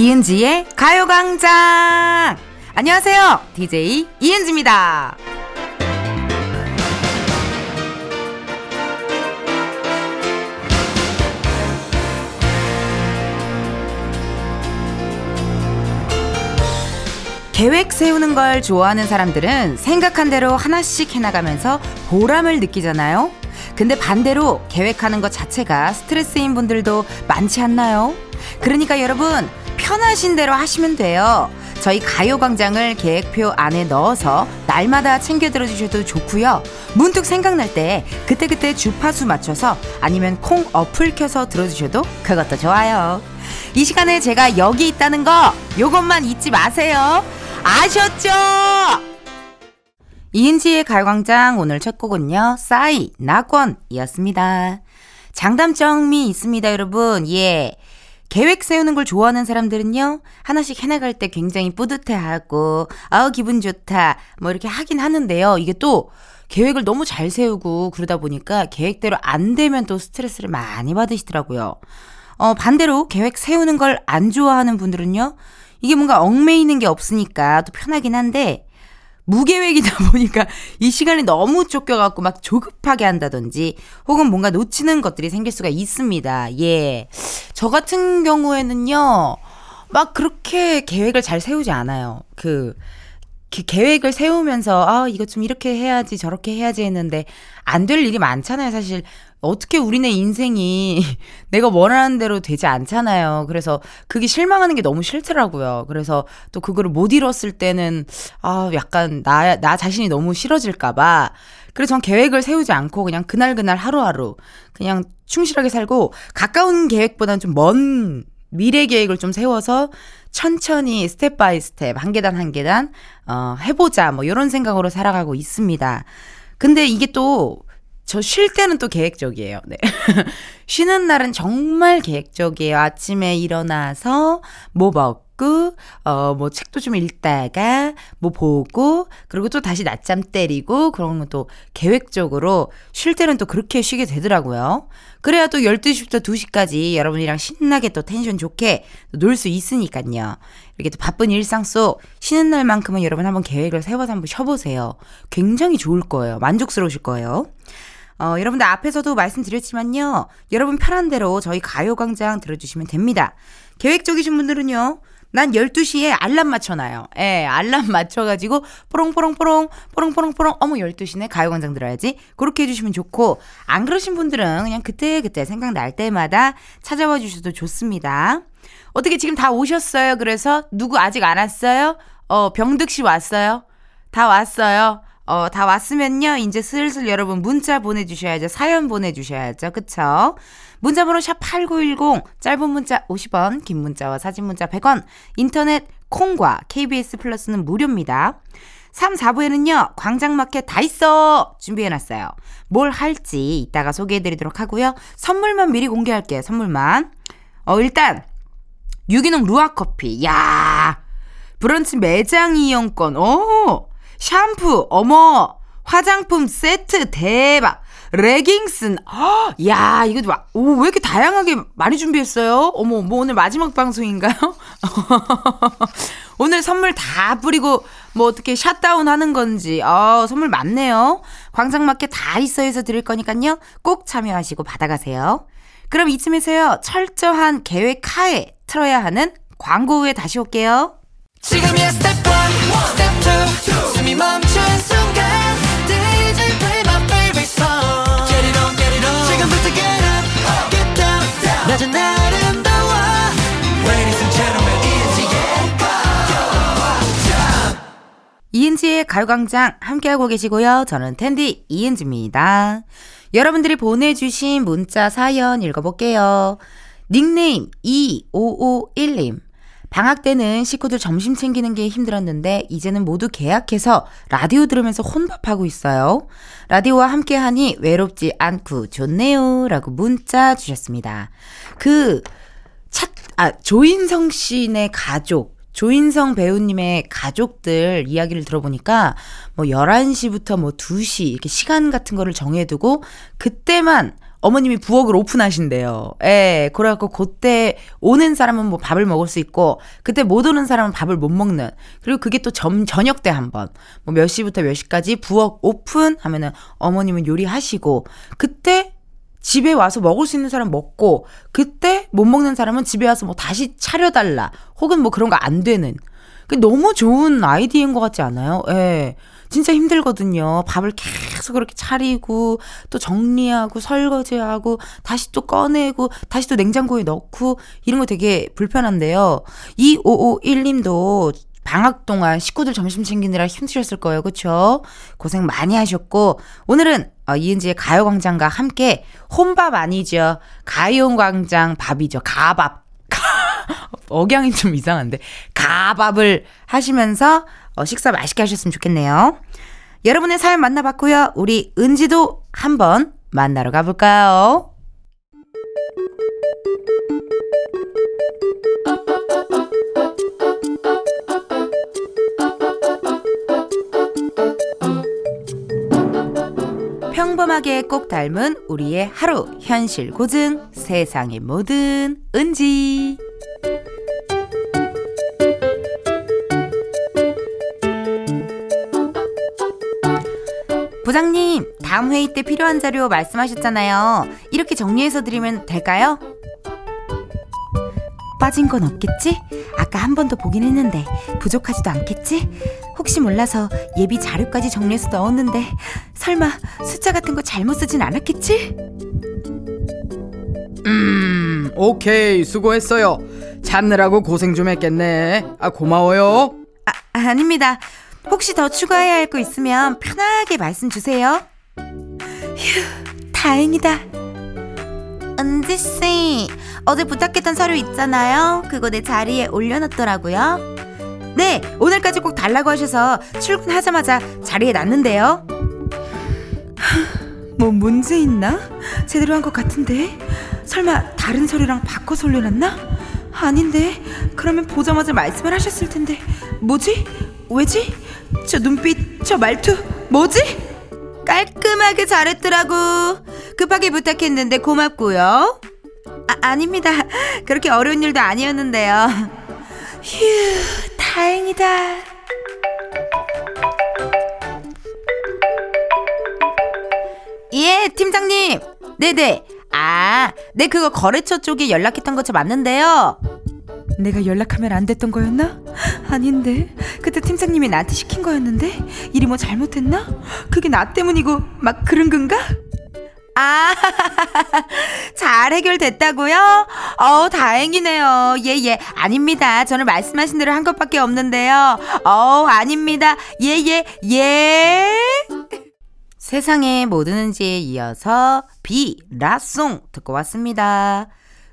이은지의 가요광장! 안녕하세요. DJ 이은지입니다. 계획 세우는 걸 좋아하는 사람들은 생각한 대로 하나씩 해나가면서 보람을 느끼잖아요. 근데 반대로 계획하는 것 자체가 스트레스인 분들도 많지 않나요? 그러니까 여러분, 편하신 대로 하시면 돼요. 저희 가요광장을 계획표 안에 넣어서 날마다 챙겨 들어주셔도 좋고요. 문득 생각날 때 그때그때 주파수 맞춰서 아니면 콩 어플 켜서 들어주셔도 그것도 좋아요. 이 시간에 제가 여기 있다는 거 요것만 잊지 마세요. 아셨죠? 이은지의 가요광장 오늘 첫 곡은요. 싸이 낙원이었습니다. 장단점이 있습니다, 여러분. 예. 계획 세우는 걸 좋아하는 사람들은요, 하나씩 해나갈 때 굉장히 뿌듯해하고, 아우, 기분 좋다, 뭐 이렇게 하긴 하는데요. 이게 또 계획을 너무 잘 세우고 그러다 보니까 계획대로 안 되면 또 스트레스를 많이 받으시더라고요. 어, 반대로 계획 세우는 걸 안 좋아하는 분들은요, 이게 뭔가 얽매이는 게 없으니까 또 편하긴 한데, 무계획이다 보니까 이 시간이 너무 쫓겨갖고 막 조급하게 한다든지 혹은 뭔가 놓치는 것들이 생길 수가 있습니다. 예. 저 같은 경우에는요, 막 그렇게 계획을 잘 세우지 않아요. 그, 그 계획을 세우면서, 아, 이거 좀 이렇게 해야지, 저렇게 해야지 했는데, 안 될 일이 많잖아요, 사실. 어떻게 우리네 인생이 내가 원하는 대로 되지 않잖아요. 그래서 그게 실망하는 게 너무 싫더라고요. 그래서 또 그거를 못 이뤘을 때는 아, 약간 나, 나 자신이 너무 싫어질까봐. 그래서 전 계획을 세우지 않고 그냥 그날그날 하루하루 그냥 충실하게 살고 가까운 계획보다는 좀 먼 미래 계획을 좀 세워서 천천히 step by step 한 계단 한 계단 어 해보자 뭐 이런 생각으로 살아가고 있습니다. 근데 이게 또 저 쉴 때는 또 계획적이에요. 네. 쉬는 날은 정말 계획적이에요. 아침에 일어나서 뭐 먹고, 어, 뭐 책도 좀 읽다가, 뭐 보고, 그리고 또 다시 낮잠 때리고, 그런 것도 계획적으로 쉴 때는 또 그렇게 쉬게 되더라고요. 그래야 또 12시부터 2시까지 여러분이랑 신나게 또 텐션 좋게 놀 수 있으니까요. 이렇게 또 바쁜 일상 속 쉬는 날만큼은 여러분 한번 계획을 세워서 한번 쉬어보세요. 굉장히 좋을 거예요. 만족스러우실 거예요. 어, 여러분들 앞에서도 말씀드렸지만요. 여러분 편한 대로 저희 가요광장 들어주시면 됩니다. 계획적이신 분들은요. 난 12시에 알람 맞춰놔요. 예, 알람 맞춰가지고, 뽀롱뽀롱뽀롱, 뽀롱뽀롱뽀롱, 어머, 12시네, 가요광장 들어야지. 그렇게 해주시면 좋고, 안 그러신 분들은 그냥 그때그때 생각날 때마다 찾아와 주셔도 좋습니다. 어떻게 지금 다 오셨어요? 그래서, 누구 아직 안 왔어요? 어, 병득 씨 왔어요? 다 왔어요? 어, 다 왔으면요. 이제 슬슬 여러분 문자 보내주셔야죠. 사연 보내주셔야죠. 그쵸? 문자번호 샵8910, 짧은 문자 50원, 긴 문자와 사진 문자 100원, 인터넷 콩과 KBS 플러스는 무료입니다. 3, 4부에는요, 광장마켓 다 있어! 준비해놨어요. 뭘 할지 이따가 소개해드리도록 하고요. 선물만 미리 공개할게요, 선물만. 어, 일단, 유기농 루아커피. 야 브런치 매장 이용권. 오! 샴푸, 어머, 화장품 세트 대박. 레깅스, 아, 야, 이거 막, 오, 왜 이렇게 다양하게 많이 준비했어요? 어머, 뭐 오늘 마지막 방송인가요? 오늘 선물 다 뿌리고, 뭐 어떻게 샷다운 하는 건지, 어, 선물 많네요. 광장마켓 다 있어 해서 드릴 거니까요. 꼭 참여하시고 받아가세요. 그럼 이쯤에서요, 철저한 계획 하에 틀어야 하는 광고 후에 다시 올게요. 지금이야 스텝 1, 스텝 2, 숨이 멈춘 순간 DJ play my favorite song. Get it on, get it on. 지금부터 get up, get down, 나는 아름다워 Ladies and gentlemen, 이은지의 가요광장. 이은지의 가요광장 함께하고 계시고요. 저는 은디 이은지입니다. 여러분들이 보내주신 문자 사연 읽어볼게요. 닉네임 2551님 방학 때는 식구들 점심 챙기는 게 힘들었는데 이제는 모두 계약해서 라디오 들으면서 혼밥하고 있어요. 라디오와 함께 하니 외롭지 않고 좋네요. 라고 문자 주셨습니다. 그, 차, 아, 조인성 씨네 가족, 조인성 배우님의 가족들 이야기를 들어보니까 뭐 11시부터 뭐 2시 이렇게 시간 같은 거를 정해두고 그때만 어머님이 부엌을 오픈하신대요. 예, 그래갖고 그때 오는 사람은 뭐 밥을 먹을 수 있고, 그때 못 오는 사람은 밥을 못 먹는. 그리고 그게 또 점, 저녁 때 한 번. 뭐 몇 시부터 몇 시까지 부엌 오픈 하면은 어머님은 요리하시고, 그때 집에 와서 먹을 수 있는 사람 먹고, 그때 못 먹는 사람은 집에 와서 뭐 다시 차려달라. 혹은 뭐 그런 거 안 되는. 그 너무 좋은 아이디어인 것 같지 않아요? 예. 진짜 힘들거든요. 밥을 계속 그렇게 차리고 또 정리하고 설거지하고 다시 또 꺼내고 다시 또 냉장고에 넣고 이런 거 되게 불편한데요. 2551님도 방학 동안 식구들 점심 챙기느라 힘드셨을 거예요. 그쵸? 고생 많이 하셨고, 오늘은 어, 이은지의 가요광장과 함께 혼밥 아니죠. 가요광장 밥이죠. 가밥. 억양이 좀 이상한데. 가밥을 하시면서 어, 식사 맛있게 하셨으면 좋겠네요. 여러분의 사연 만나봤고요. 우리 은지도 한번 만나러 가볼까요? 평범하게 꼭 닮은 우리의 하루 현실 고증 세상의 모든 은지 부장님, 다음 회의 때 필요한 자료 말씀하셨잖아요. 이렇게 정리해서 드리면 될까요? 빠진 건 없겠지? 아까 한 번 더 보긴 했는데 부족하지도 않겠지? 혹시 몰라서 예비 자료까지 정리해서 넣었는데 설마 숫자 같은 거 잘못 쓰진 않았겠지? 음, 오케이, 수고했어요. 찾느라고 고생 좀 했겠네. 아, 고마워요. 아, 아닙니다. 혹시 더 추가해야 할 거 있으면 편하게 말씀 주세요. 휴, 다행이다. 은지 씨, 어제 부탁했던 서류 있잖아요. 그거 내 자리에 올려놨더라고요. 네, 오늘까지 꼭 달라고 하셔서 출근하자마자 자리에 놨는데요. 뭐 문제 있나? 제대로 한 것 같은데? 설마 다른 서류랑 바꿔서 올려놨나? 아닌데 그러면 보자마자 말씀을 하셨을 텐데 뭐지? 왜지? 저 눈빛, 저 말투, 뭐지? 깔끔하게 잘했더라고. 급하게 부탁했는데 고맙고요. 아, 아닙니다. 그렇게 어려운 일도 아니었는데요. 휴, 다행이다. 예, 팀장님. 네네. 아, 네, 그거 거래처 쪽에 연락했던 거 저 맞는데요. 내가 연락하면 안 됐던 거였나? 아닌데. 그때 팀장님이 나한테 시킨 거였는데? 일이 뭐 잘못했나? 그게 나 때문이고, 막 그런 건가? 아, 잘 해결됐다고요? 어, 다행이네요. 예, 예. 아닙니다. 저는 말씀하신 대로 한 것밖에 없는데요. 어, 아닙니다. 예, 예, 예. 세상의 모든 은지에 이어서 비, 라송 듣고 왔습니다.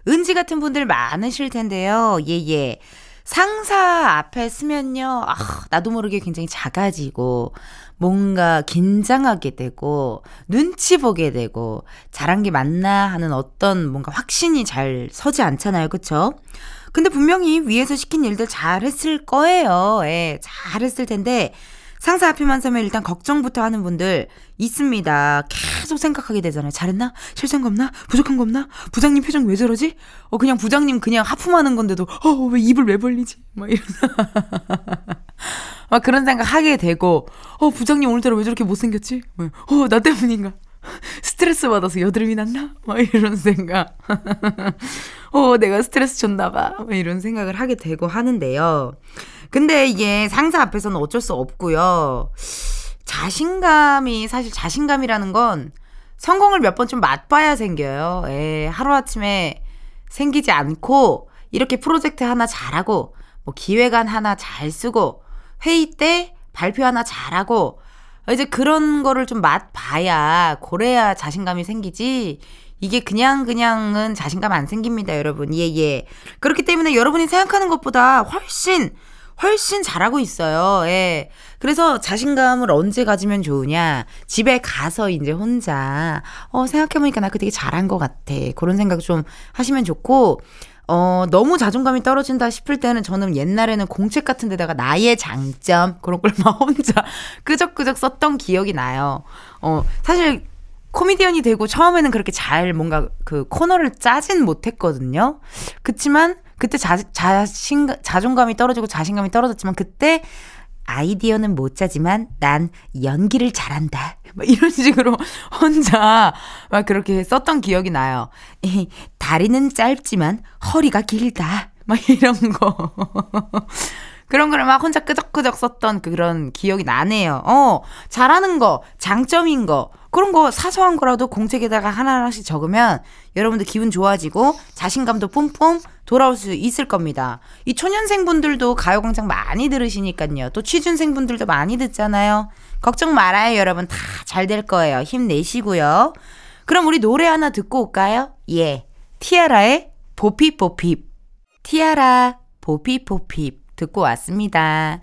은지 같은 분들 많으실 텐데요. 예, 예. 상사 앞에 쓰면요. 아, 나도 모르게 굉장히 작아지고, 뭔가 긴장하게 되고, 눈치 보게 되고, 잘한 게 맞나 하는 어떤 뭔가 확신이 잘 서지 않잖아요. 그쵸? 근데 분명히 위에서 시킨 일들 잘 했을 거예요. 예, 잘 했을 텐데, 상사 앞에만 서면 일단 걱정부터 하는 분들 있습니다. 계속 생각하게 되잖아요. 잘했나? 실수한 거 없나? 부족한 거 없나? 부장님 표정 왜 저러지? 어, 그냥 부장님 그냥 하품하는 건데도, 어, 왜 입을 왜 벌리지? 막 이런. 막 그런 생각 하게 되고, 어, 부장님 오늘따라 왜 저렇게 못생겼지? 어, 나 때문인가? 스트레스 받아서 여드름이 났나? 막 이런 생각. 어, 내가 스트레스 줬나봐. 막 이런 생각을 하게 되고 하는데요. 근데 이게 상사 앞에서는 어쩔 수 없고요. 자신감이 사실 자신감이라는 건 성공을 몇 번 좀 맛봐야 생겨요. 예, 하루아침에 생기지 않고 이렇게 프로젝트 하나 잘하고 뭐 기획안 하나 잘 쓰고 회의 때 발표 하나 잘하고 이제 그런 거를 좀 맛봐야 고래야 자신감이 생기지 이게 그냥 그냥은 자신감 안 생깁니다, 여러분. 예, 예. 그렇기 때문에 여러분이 생각하는 것보다 훨씬 훨씬 잘하고 있어요. 예. 그래서 자신감을 언제 가지면 좋으냐. 집에 가서 이제 혼자, 어, 생각해보니까 나 그 되게 잘한 것 같아. 그런 생각 좀 하시면 좋고, 어, 너무 자존감이 떨어진다 싶을 때는 저는 옛날에는 공책 같은 데다가 나의 장점, 그런 걸 막 혼자 끄적끄적 썼던 기억이 나요. 어, 사실 코미디언이 되고 처음에는 그렇게 잘 뭔가 그 코너를 짜진 못했거든요. 그치만 그때 자, 자신, 자존감이 떨어지고 자신감이 떨어졌지만 그때 아이디어는 못 짜지만 난 연기를 잘한다. 막 이런 식으로 혼자 막 그렇게 썼던 기억이 나요. 다리는 짧지만 허리가 길다. 막 이런 거. 그런 거를 막 혼자 끄적끄적 썼던 그런 기억이 나네요. 어, 잘하는 거, 장점인 거, 그런 거 사소한 거라도 공책에다가 하나하나씩 적으면 여러분들 기분 좋아지고 자신감도 뿜뿜 돌아올 수 있을 겁니다. 이 초년생분들도 가요광장 많이 들으시니까요. 또 취준생분들도 많이 듣잖아요. 걱정 말아요, 여러분. 다 잘 될 거예요. 힘내시고요. 그럼 우리 노래 하나 듣고 올까요? 예. 티아라의 보피보핍. 티아라, 보피보핍. 듣고 왔습니다.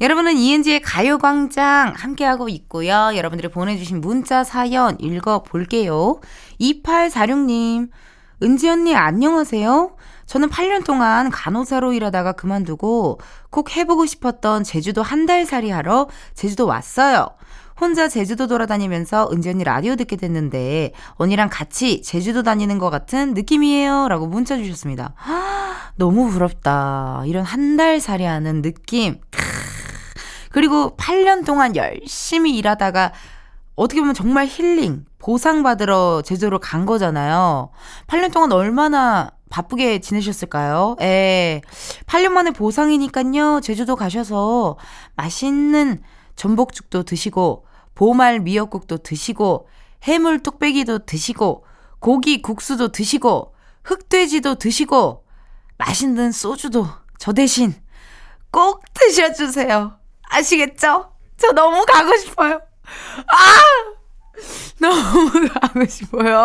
여러분은 이은지의 가요광장 함께하고 있고요. 여러분들이 보내주신 문자 사연 읽어볼게요. 2846님, 은지 언니 안녕하세요. 저는 8년 동안 간호사로 일하다가 그만두고 꼭 해보고 싶었던 제주도 한 달 살이 하러 제주도 왔어요. 혼자 제주도 돌아다니면서 은지 언니 라디오 듣게 됐는데 언니랑 같이 제주도 다니는 것 같은 느낌이에요. 라고 문자 주셨습니다. 너무 부럽다. 이런 한 달 살이 하는 느낌. 그리고 8년 동안 열심히 일하다가 어떻게 보면 정말 힐링, 보상받으러 제주도로 간 거잖아요. 8년 동안 얼마나 바쁘게 지내셨을까요? 예. 8년 만에 보상이니까요. 제주도 가셔서 맛있는 전복죽도 드시고, 보말 미역국도 드시고, 해물 뚝배기도 드시고, 고기 국수도 드시고, 흑돼지도 드시고, 맛있는 소주도 저 대신 꼭 드셔주세요. 아시겠죠? 저 너무 가고 싶어요. 아! 너무 가고 싶어요.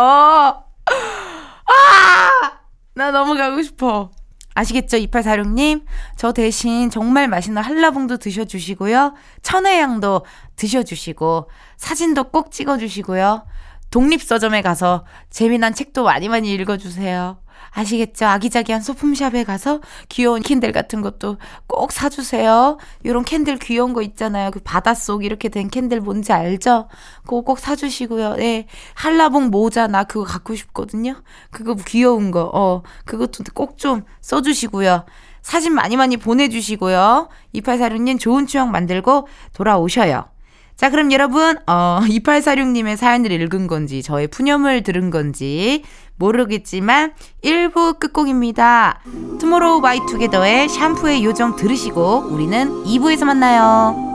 아! 나 너무 가고 싶어. 아시겠죠? 2846님. 저 대신 정말 맛있는 한라봉도 드셔주시고요. 천혜향도 드셔주시고, 사진도 꼭 찍어주시고요. 독립서점에 가서 재미난 책도 많이 많이 읽어주세요. 아시겠죠? 아기자기한 소품샵에 가서 귀여운 candle 같은 것도 꼭 사주세요. 요런 candle 귀여운 거 있잖아요. 그 바닷속 이렇게 된 candle 뭔지 알죠? 그거 꼭 사주시고요. 네. 한라봉 모자 나 그거 갖고 싶거든요. 그거 귀여운 거. 어, 그것도 꼭 좀 사주시고요. 사진 많이 많이 보내주시고요. 2846님 좋은 추억 만들고 돌아오셔요. 자, 그럼 여러분, 어, 2846님의 사연을 읽은 건지, 저의 푸념을 들은 건지, 모르겠지만 1부 끝곡입니다. 투모로우 바이 투게더의 샴푸의 요정 들으시고 우리는 2부에서 만나요.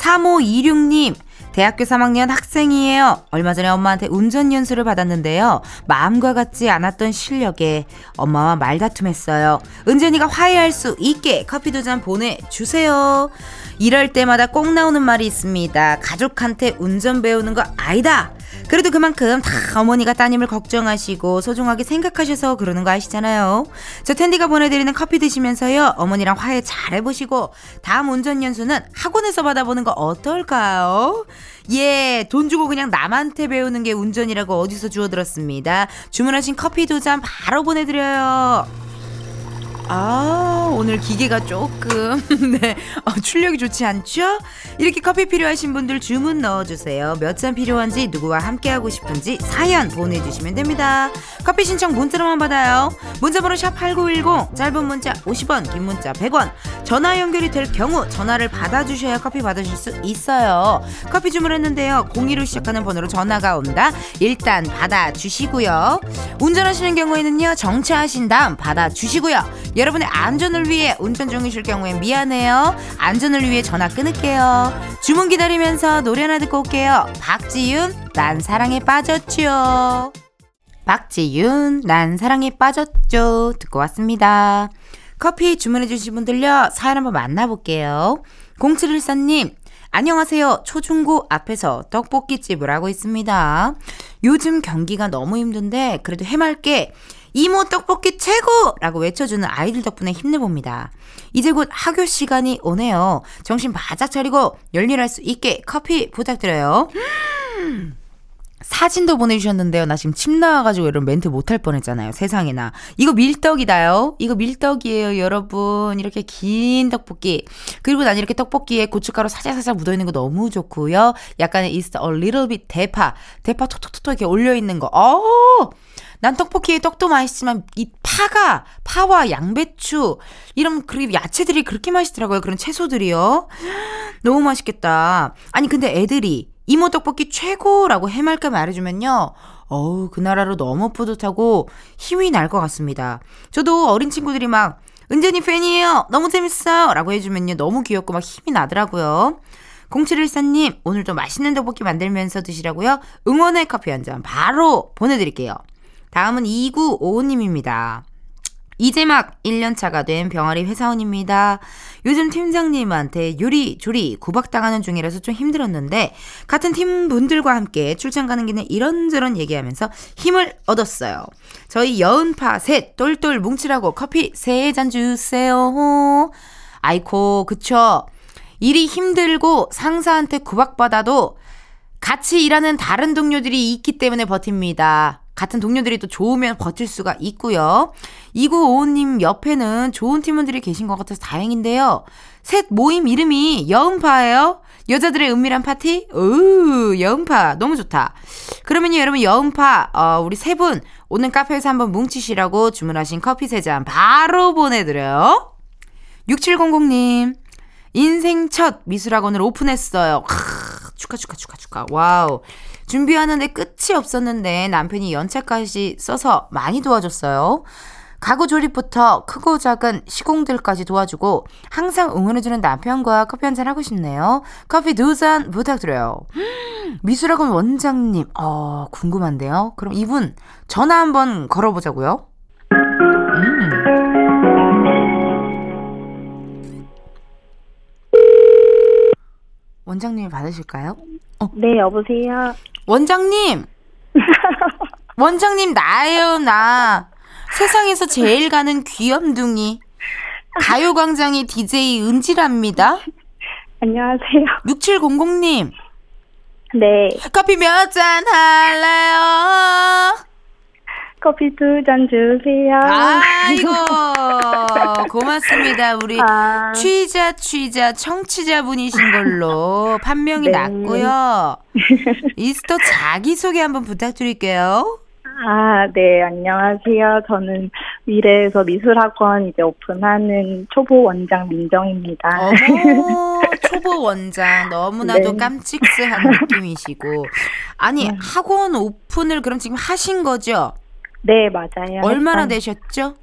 3526님, 대학교 3학년 학생이에요. 얼마 전에 엄마한테 운전 연수를 받았는데요. 마음과 같지 않았던 실력에 엄마와 말다툼했어요. 은전이가 화해할 수 있게 커피 두 잔 보내주세요. 이럴 때마다 꼭 나오는 말이 있습니다. 가족한테 운전 배우는 거 아니다. 그래도 그만큼 다 어머니가 따님을 걱정하시고 소중하게 생각하셔서 그러는 거 아시잖아요. 저 텐디가 보내드리는 커피 드시면서요. 어머니랑 화해 잘 해보시고 다음 운전 연수는 학원에서 받아보는 거 어떨까요? 예, 돈 주고 그냥 남한테 배우는 게 운전이라고 어디서 주워들었습니다. 주문하신 커피 두 잔 바로 보내드려요. 아, 오늘 기계가 조금, 네, 어, 출력이 좋지 않죠? 이렇게 커피 필요하신 분들 주문 넣어주세요. 몇 잔 필요한지, 누구와 함께하고 싶은지 사연 보내주시면 됩니다. 커피 신청 문자로만 받아요. 문자번호 샵8910, 짧은 문자 50원, 긴 문자 100원. 전화 연결이 될 경우 전화를 받아주셔야 커피 받으실 수 있어요. 커피 주문했는데요. 02로 시작하는 번호로 전화가 온다. 일단 받아주시고요. 운전하시는 경우에는요, 정차하신 다음 받아주시고요. 여러분의 안전을 위해 운전 중이실 경우엔 미안해요. 안전을 위해 전화 끊을게요. 주문 기다리면서 노래 하나 듣고 올게요. 박지윤, 난 사랑에 빠졌죠. 박지윤, 난 사랑에 빠졌죠. 듣고 왔습니다. 커피 주문해주신 분들요, 사연 한번 만나볼게요. 0714님, 안녕하세요. 초중고 앞에서 떡볶이집을 하고 있습니다. 요즘 경기가 너무 힘든데, 그래도 해맑게 이모 떡볶이 최고라고 외쳐주는 아이들 덕분에 힘내봅니다. 이제 곧 학교 시간이 오네요. 정신 바짝 차리고 열일할 수 있게 커피 부탁드려요. 사진도 보내주셨는데요. 나 지금 침 나와가지고 이런 멘트 못할 뻔했잖아요. 세상에나. 이거 밀떡이다요. 이거 밀떡이에요, 여러분. 이렇게 긴 떡볶이. 그리고 난 이렇게 떡볶이에 고춧가루 살짝살짝 묻어있는 거 너무 좋고요. 약간의 is a little bit 대파. 대파 톡톡톡톡 이렇게 올려있는 거. 어! 난 떡볶이에 떡도 맛있지만 이 파가 파와 양배추 이런 그리고 야채들이 그렇게 맛있더라고요. 그런 채소들이요. 너무 맛있겠다. 아니 근데 애들이 이모 떡볶이 최고라고 해맑게 말해주면요. 어우 그 나라로 너무 뿌듯하고 힘이 날 것 같습니다. 저도 어린 친구들이 막 은전이 팬이에요. 너무 재밌어요. 라고 해주면요. 너무 귀엽고 막 힘이 나더라고요. 0714님, 오늘도 맛있는 떡볶이 만들면서 드시라고요. 응원의 커피 한 잔 바로 보내드릴게요. 다음은 2955님입니다. 이제 막 1년차가 된 병아리 회사원입니다. 요즘 팀장님한테 요리조리 구박당하는 중이라서 좀 힘들었는데 같은 팀 분들과 함께 출장 가는 길에 이런저런 얘기하면서 힘을 얻었어요. 저희 여은파 셋 똘똘 뭉치라고 커피 세 잔 주세요. 아이코 그쵸. 일이 힘들고 상사한테 구박받아도 같이 일하는 다른 동료들이 있기 때문에 버팁니다. 같은 동료들이 또 좋으면 버틸 수가 있고요. 2955님 옆에는 좋은 팀원들이 계신 것 같아서 다행인데요. 셋 모임 이름이 여음파예요. 여자들의 은밀한 파티? 오, 여음파. 너무 좋다. 그러면요, 여러분, 여음파, 어, 우리 세 분, 오늘 카페에서 한번 뭉치시라고 주문하신 커피 세 잔 바로 보내드려요. 6700님, 인생 첫 미술학원을 오픈했어요. 크, 축하, 축하, 축하, 축하. Wow. 준비하는데 끝이 없었는데 남편이 연차까지 써서 많이 도와줬어요. 가구 조립부터 크고 작은 시공들까지 도와주고 항상 응원해주는 남편과 커피 한잔 하고 싶네요. 커피 두 잔 부탁드려요. 미술학원 원장님, 어, 궁금한데요. 그럼 이분 전화 한번 걸어보자고요. 음. 원장님이 받으실까요? 네, 여보세요. 원장님! 원장님, 나예요, 나. 세상에서 제일 가는 귀염둥이. 가요광장의 DJ 은지랍니다. 안녕하세요. 6700님, 네, 커피 몇 잔 할래요? 커피 두 잔 주세요. 아이고, 고맙습니다. 우리 아, 취자, 취자, 청취자분이신 걸로 판명이 네. 났고요. 이스터 자기 소개 한번 부탁드릴게요. 아, 네, 안녕하세요. 저는 미래에서 미술학원 이제 오픈하는 초보 원장 민정입니다. 어머, 초보 원장 너무나도 네. 깜찍스한 느낌이시고. 아니, 학원 오픈을 그럼 지금 하신 거죠? 네, 맞아요. 얼마나 일단, 되셨죠?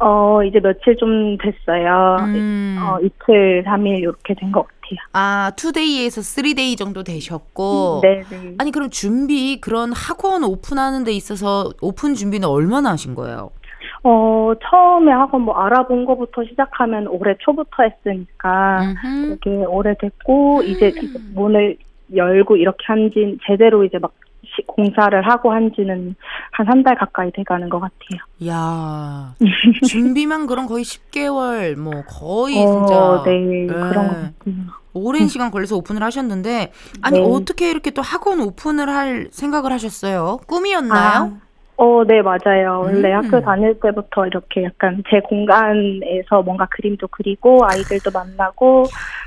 어, 이제 며칠 좀 됐어요. 음. 어, 이틀, 삼일 이렇게 된 것 같아요. 아, two day에서 three day 정도 되셨고. 네, 네. 아니, 그럼 준비, 그런 학원 오픈하는 데 있어서 오픈 준비는 얼마나 하신 거예요? 어, 처음에 학원 뭐 알아본 거부터 시작하면 올해 초부터 했으니까 음흠. 되게 오래됐고 이제 문을 열고 이렇게 한 지 제대로 이제 막 시- 공사를 하고 한지는 한 한 달 가까이 돼가는 것 같아요. 야 준비만 그럼 거의 10개월, 뭐, 거의 어, 진짜. 네, 그런 것 예. 같아요. 오랜 시간 걸려서 오픈을 하셨는데 아니 네. 어떻게 이렇게 또 학원 오픈을 할 생각을 하셨어요? 꿈이었나요? 아, 어, 네, 맞아요. 원래 음. 학교 다닐 때부터 이렇게 약간 제 공간에서 뭔가 그림도 그리고 아이들도 만나고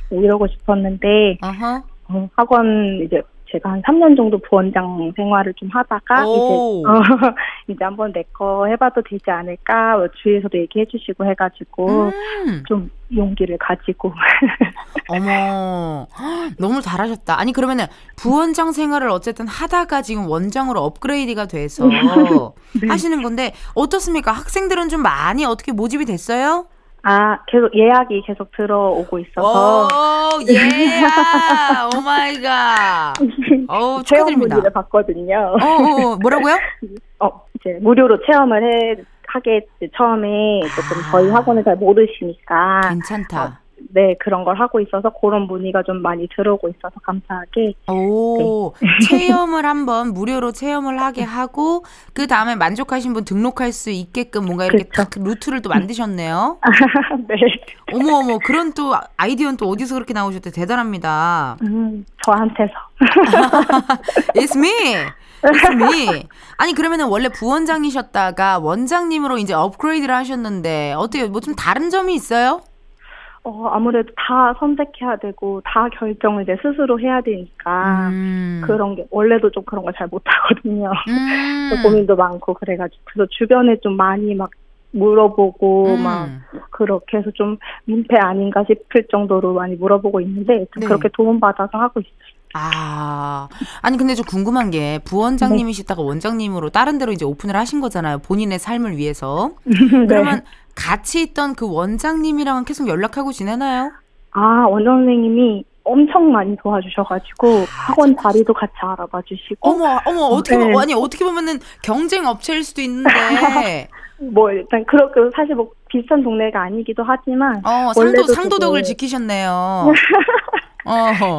뭐 이러고 싶었는데 어허. 어, 학원 이제 제가 한 3년 정도 부원장 생활을 좀 하다가 오. 이제 어, 이제 한번 내 거 해봐도 되지 않을까 뭐 주위에서도 얘기해 주시고 해가지고 음. 좀 용기를 가지고 어머, 헉, 너무 잘하셨다. 아니, 그러면은 부원장 생활을 어쨌든 하다가 지금 원장으로 업그레이드가 돼서 네. 하시는 건데, 어떻습니까? 학생들은 좀 많이 어떻게 모집이 됐어요? 아 계속 예약이 계속 들어오고 있어서 oh, yeah! Oh my god. 체험 축하드립니다. 문의를 받거든요. 어, 어, 어, 뭐라고요? 어, 이제 무료로 체험을 해 하게 처음에 조금 아. 저희 학원을 잘 모르시니까 괜찮다. 네 그런 걸 하고 있어서 그런 문의가 좀 많이 들어오고 있어서 감사하게 오, 네. 체험을 한번 무료로 체험을 하게 하고, 그 다음에 만족하신 분 등록할 수 있게끔 뭔가 이렇게 그쵸. 딱 루트를 또 만드셨네요. 네 어머, 어머, 그런 또 아이디어는 또 어디서 그렇게 나오셨대? 대단합니다. 음, 저한테서 It's me! It's me! 아니, 그러면은 원래 부원장이셨다가 원장님으로 이제 업그레이드를 하셨는데, 어때요? 뭐좀 다른 점이 있어요? 어, 아무래도 다 선택해야 되고 다 결정을 이제 스스로 해야 되니까 음. 그런 게 원래도 좀 그런 걸 잘 못하거든요. 음. 고민도 많고 그래가지고 그래서 주변에 좀 많이 막 물어보고 음. 막 그렇게 해서 좀 민폐 아닌가 싶을 정도로 많이 물어보고 있는데 좀 네. 그렇게 도움받아서 하고 있어요. 아, 아니 근데 좀 궁금한 게 부원장님이시다가 원장님으로 다른 데로 이제 오픈을 하신 거잖아요. 본인의 삶을 위해서. 네. 그러면 같이 있던 그 원장님이랑은 계속 연락하고 지내나요? 아, 원장 선생님이 엄청 많이 도와주셔가지고 학원 자리도 같이 알아봐 주시고 어머, 어머, 어떻게 네. 보- 아니 어떻게 보면은 경쟁 업체일 수도 있는데, 뭐 일단 그렇게 사실 뭐 비슷한 동네가 아니기도 하지만 어 상도 상도덕을 지키셨네요. 어,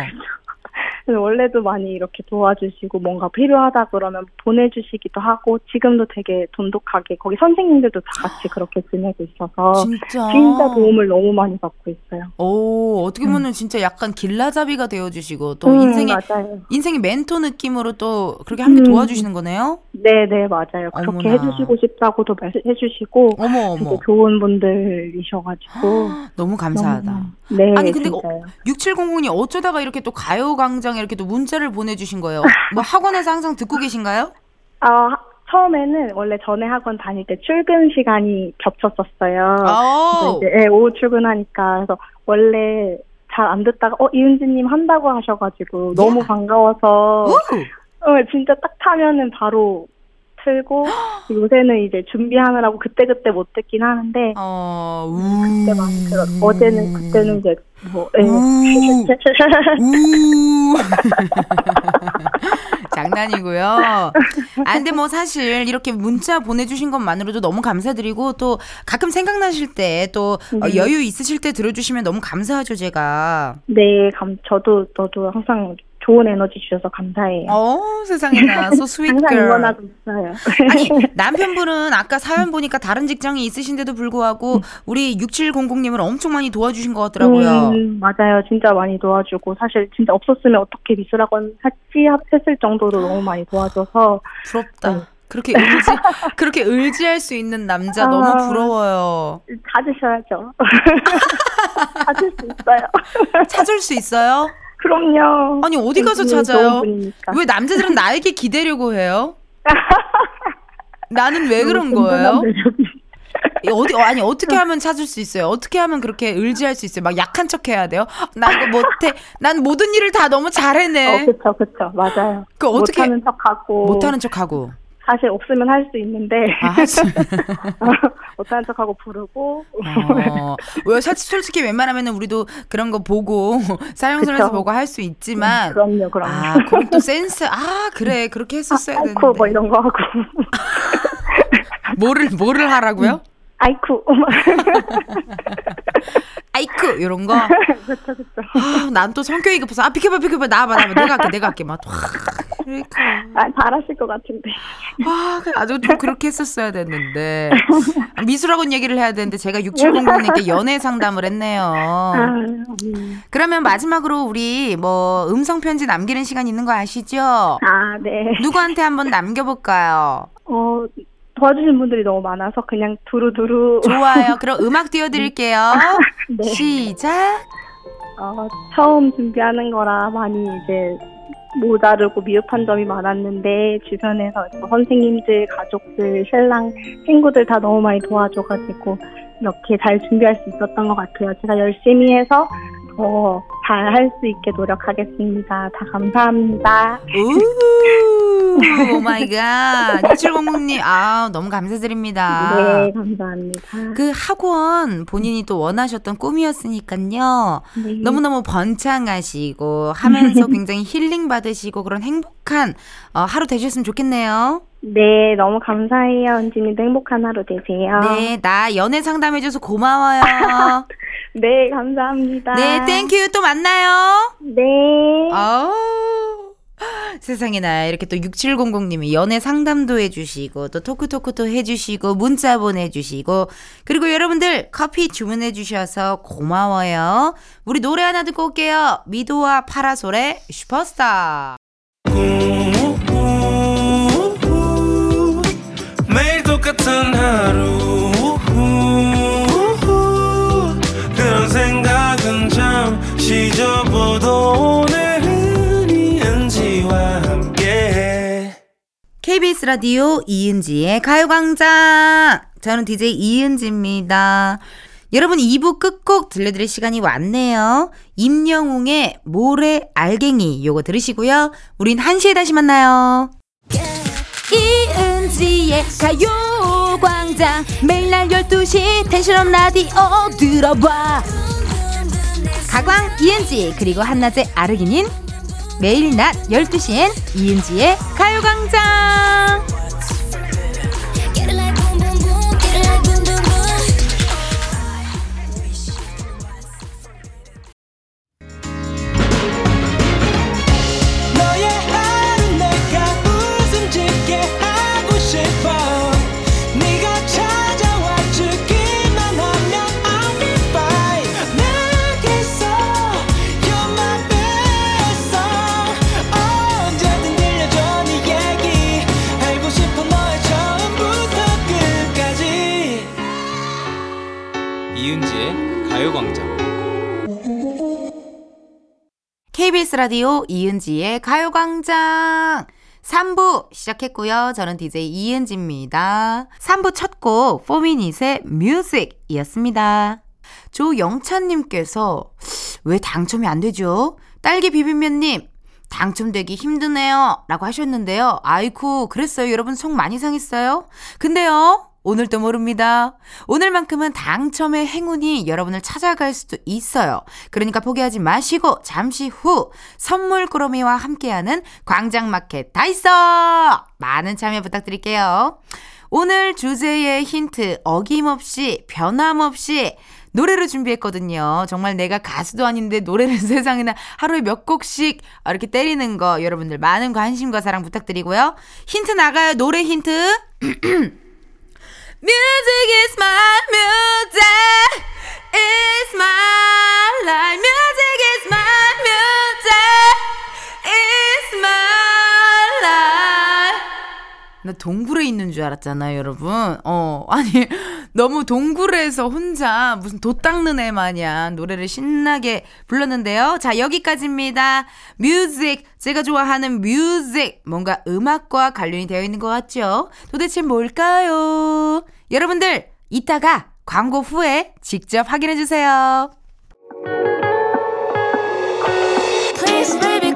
원래도 많이 이렇게 도와주시고 뭔가 필요하다 그러면 보내주시기도 하고 지금도 되게 돈독하게 거기 선생님들도 다 같이 그렇게 지내고 있어서 진짜. 진짜 도움을 너무 많이 받고 있어요. 오, 어떻게 보면 진짜 약간 길라잡이가 되어주시고 또 음, 인생의 맞아요. 인생의 멘토 느낌으로 또 그렇게 함께 음. 도와주시는 거네요. 네, 네, 맞아요. 그렇게 어머나. 해주시고 싶다고도 말- 해주시고 어머 어머. 좋은 분들이셔가지고 너무 감사하다. 너무- 네, 아니, 근데 진짜요. 6700이 어쩌다가 이렇게 또 가요 광장에 이렇게 또 문자를 보내주신 거예요? 뭐 학원에서 항상 듣고 계신가요? 아, 하- 처음에는 원래 전에 학원 다닐 때 출근 시간이 겹쳤었어요. 그래서 오, 이제 예, 오후 출근하니까 그래서 원래 잘 안 듣다가 어 이은지님 한다고 하셔가지고 너무 반가워서 우! 어 진짜 딱 타면은 바로 틀고 요새는 이제 준비하느라고 그때 그때 못 듣긴 하는데 어, 우. 그때 많이 들어 어제는 그때는 이제 뭐 예. 우. 우. 장난이고요. 아 근데 뭐 사실 이렇게 문자 보내주신 것만으로도 너무 감사드리고 또 가끔 생각나실 때또 네. 여유 있으실 때 들어주시면 너무 감사하죠 제가. 네, 감 저도 저도 항상 좋은 에너지 주셔서 감사해요. 어 세상에나 so sweet 항상. 응원하고 있어요. 아니 남편분은 아까 사연 보니까 다른 직장이 있으신데도 불구하고 우리 6700님을 엄청 많이 도와주신 것 같더라고요. 음, 맞아요. 진짜 많이 도와주고 사실 진짜 없었으면 어떻게 미술학원 했지 했을 정도로 너무 많이 도와줘서 부럽다. 네. 그렇게 의지 그렇게 의지할 수 있는 남자 아. 너무 부러워요. 찾으셔야죠. 찾을 수 있어요. 찾을 수 있어요? 그럼요. 아니 어디 가서 음, 찾아요? 왜 남자들은 나에게 기대려고 해요? 나는 왜 그런 거예요? 어디 어, 아니 어떻게 하면 찾을 수 있어요? 어떻게 하면 그렇게 의지할 수 있어요? 막 약한 척 해야 돼요? 나 이거 못해. 난 모든 일을 다 너무 잘해내. 어, 그쵸, 그쵸. 맞아요. 그 어떻게 못하는 척하고. 못하는 척하고. 사실 없으면 할 수 있는데. 아, 하지. 못하는 척하고 부르고. 어, 왜 사실 솔직히 웬만하면은 우리도 그런 거 보고 사용설에서. 보고 할 수 있지만 그럼요, 그럼요. 아, 그럼 또 센스. 아, 그래. 그렇게 했었어야 되는데. 아이쿠, 뭐 이런 거 하고. 뭐를 뭐를 하라고요? 아이쿠. 아이쿠 이런 거. 그쵸, 그쵸. 아, 난 또 성격이 급해서 아 비켜봐 비켜봐 나와봐 나와봐 내가 할게 내가 할게 막. 와, 그러니까. 아, 잘하실 것 같은데. 아, 나도 좀 그렇게 했었어야 됐는데. 미술학원 얘기를 해야 되는데 제가 6700님께 연애 상담을 했네요. 아, 음. 그러면 마지막으로 우리 뭐 음성 편지 남기는 시간 있는 거 아시죠? 아, 네. 누구한테 한번 남겨볼까요? 어, 도와주신 분들이 너무 많아서 그냥 두루두루. 좋아요. 그럼 음악 띄워드릴게요. 네. 시작. 어, 처음 준비하는 거라 많이 이제 모자르고 미흡한 점이 많았는데 주변에서 뭐 선생님들, 가족들, 신랑, 친구들 다 너무 많이 도와줘가지고 이렇게 잘 준비할 수 있었던 것 같아요. 제가 열심히 해서 더 잘 할 수 있게 노력하겠습니다. 다 감사합니다. 오, oh my god. 2700님, 아, 너무 감사드립니다. 네, 감사합니다. 그 학원 본인이 또 원하셨던 꿈이었으니까요. 네. 너무너무 번창하시고 하면서 굉장히 힐링 받으시고 그런 행복 한 어, 하루 되셨으면 좋겠네요. 네, 너무 감사해요. 은지님도 행복한 하루 되세요. 네, 나 연애 상담해줘서 고마워요. 네, 감사합니다. 네, thank you. 또 만나요. 네. 아우. 세상에나 이렇게 또 6700님이 연애 상담도 해주시고 또 토크토크도 해주시고 문자 보내주시고 그리고 여러분들 커피 주문해 주셔서 고마워요. 우리 노래 하나 듣고 올게요. 미도와 파라솔의 슈퍼스타. 매 같은 하루 그런 생각은 잠시 접어도 오늘은 이은지와 함께 KBS 라디오 이은지의 가요광장. 저는 DJ 이은지입니다. 여러분 2부 끝곡 들려드릴 시간이 왔네요. 임영웅의 모래 알갱이 요거 들으시고요. 우린 1시에 다시 만나요. 이은지의 가요 광장. 매일 날 12시 텐션업 라디오 들어봐. 가광 이은지 그리고 한낮의 아르기닌. 매일 낮 12시엔 이은지의 가요광장 KBS 라디오 이은지의 가요광장 3부 시작했고요. 저는 DJ 이은지입니다. 3부 첫 곡 포미닛의 뮤직이었습니다. 조영찬님께서 왜 당첨이 안 되죠? 딸기 비빔면님 당첨되기 힘드네요. 라고 하셨는데요. 아이쿠, 그랬어요. 여러분 속 많이 상했어요? 근데요, 오늘도 모릅니다. 오늘만큼은 당첨의 행운이 여러분을 찾아갈 수도 있어요. 그러니까 포기하지 마시고 잠시 후 선물 꾸러미와 함께하는 광장마켓 다 있어! 많은 참여 부탁드릴게요. 오늘 주제의 힌트 어김없이 변함없이 노래로 준비했거든요. 정말 내가 가수도 아닌데 노래를 세상에나 하루에 몇 곡씩 이렇게 때리는 거 여러분들 많은 관심과 사랑 부탁드리고요. 힌트 나가요. 노래 힌트. Music is my music. It's my life. Music is my music. It's my. 나 동굴에 있는 줄 알았잖아요, 여러분. 어, 아니, 너무 동굴에서 혼자 무슨 돛 닦는 애 마냥 노래를 신나게 불렀는데요. 자, 여기까지입니다. 뮤직. 제가 좋아하는 뮤직. 뭔가 음악과 관련이 되어 있는 것 같죠? 도대체 뭘까요? 여러분들, 이따가 광고 후에 직접 확인해주세요. Please baby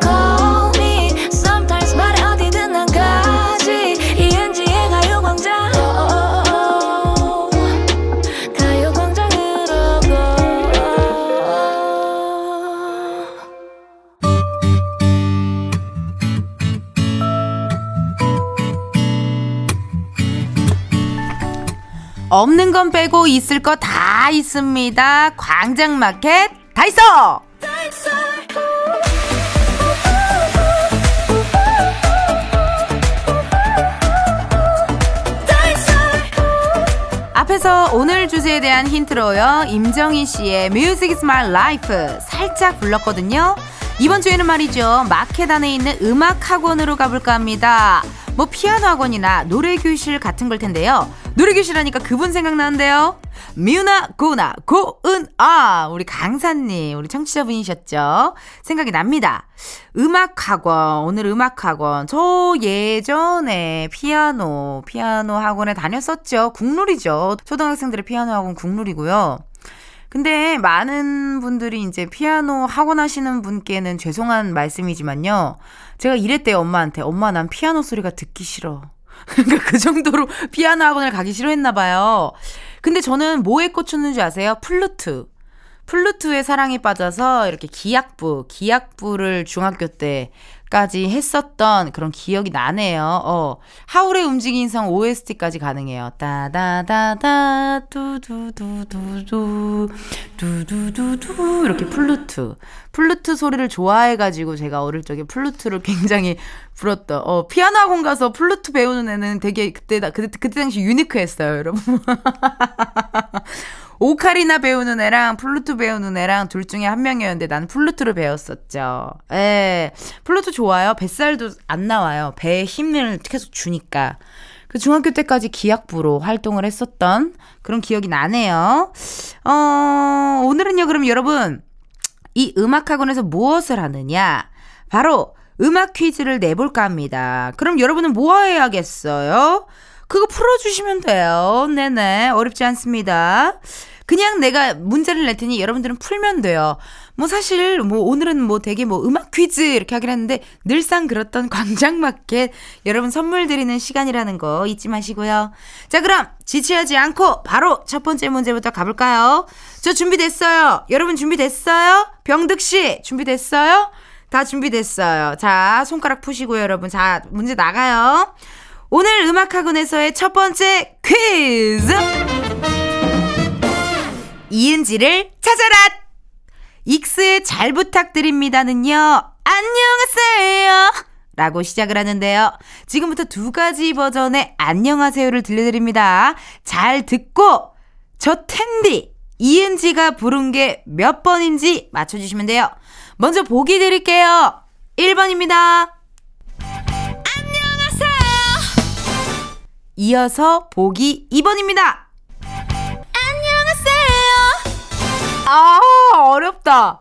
없는 건 빼고 있을 거 다 있습니다. 광장마켓 다 있어! 앞에서 오늘 주제에 대한 힌트로요. 임정희 씨의 Music is my life 살짝 불렀거든요. 이번 주에는 말이죠. 마켓 안에 있는 음악 학원으로 가볼까 합니다. 뭐 피아노 학원이나 노래 교실 같은 걸 텐데요. 노래 교실 하니까 그분 생각나는데요. 미우나 고나 고은아 우리 강사님 우리 청취자분이셨죠. 생각이 납니다. 음악 학원 오늘 음악 학원 저 예전에 피아노 피아노 학원에 다녔었죠. 국룰이죠. 초등학생들의 피아노 학원 국룰이고요. 근데 많은 분들이 이제 피아노 학원 하시는 분께는 죄송한 말씀이지만요. 제가 이랬대요, 엄마한테. 엄마, 난 피아노 소리가 듣기 싫어. 그러니까 그 정도로 피아노 학원을 가기 싫어했나 봐요. 근데 저는 뭐에 꽂혔는지 아세요? 플루트. 플루트에 사랑에 빠져서 이렇게 기악부, 기악부를 중학교 때 까지 했었던 그런 기억이 나네요. 어, 하울의 움직이는 성 OST까지 가능해요. 따다다다 두두두두두 두두두두 이렇게 플루트. 플루트 소리를 좋아해 가지고 제가 어릴 적에 플루트를 굉장히 불었던. 어, 피아노 학원 가서 플루트 배우는 애는 되게 그때 그때 그때 당시 unique했어요, 여러분. 오카리나 배우는 애랑 플루트 배우는 애랑 둘 중에 한 명이었는데 나는 플루트를 배웠었죠. 예. 플루트 좋아요. 뱃살도 안 나와요. 배에 힘을 계속 주니까. 그 중학교 때까지 기악부로 활동을 했었던 그런 기억이 나네요. 어, 오늘은요, 그럼 여러분, 이 음악학원에서 무엇을 하느냐? 바로 음악 퀴즈를 내볼까 합니다. 그럼 여러분은 뭐 해야겠어요? 그거 풀어주시면 돼요. 네네. 어렵지 않습니다. 그냥 내가 문제를 낼 테니 여러분들은 풀면 돼요. 뭐 사실 뭐 오늘은 뭐 되게 뭐 음악 퀴즈 이렇게 하긴 했는데 늘상 그렇던 광장마켓 여러분 선물 드리는 시간이라는 거 잊지 마시고요. 자 그럼 지체하지 않고 바로 첫 번째 문제부터 가볼까요? 저 준비됐어요. 여러분 준비됐어요? 병득 씨 준비됐어요? 다 준비됐어요. 자 손가락 푸시고요 여러분. 자 문제 나가요. 오늘 음악학원에서의 첫 번째 퀴즈! 이은지를 찾아라! 익스의 잘 부탁드립니다는요, 안녕하세요! 라고 시작을 하는데요. 지금부터 두 가지 버전의 안녕하세요를 들려드립니다. 잘 듣고, 저 텐디, 이은지가 부른 게 몇 번인지 맞춰주시면 돼요. 먼저 보기 드릴게요. 1번입니다. 이어서 보기 2번입니다. 아, 어렵다.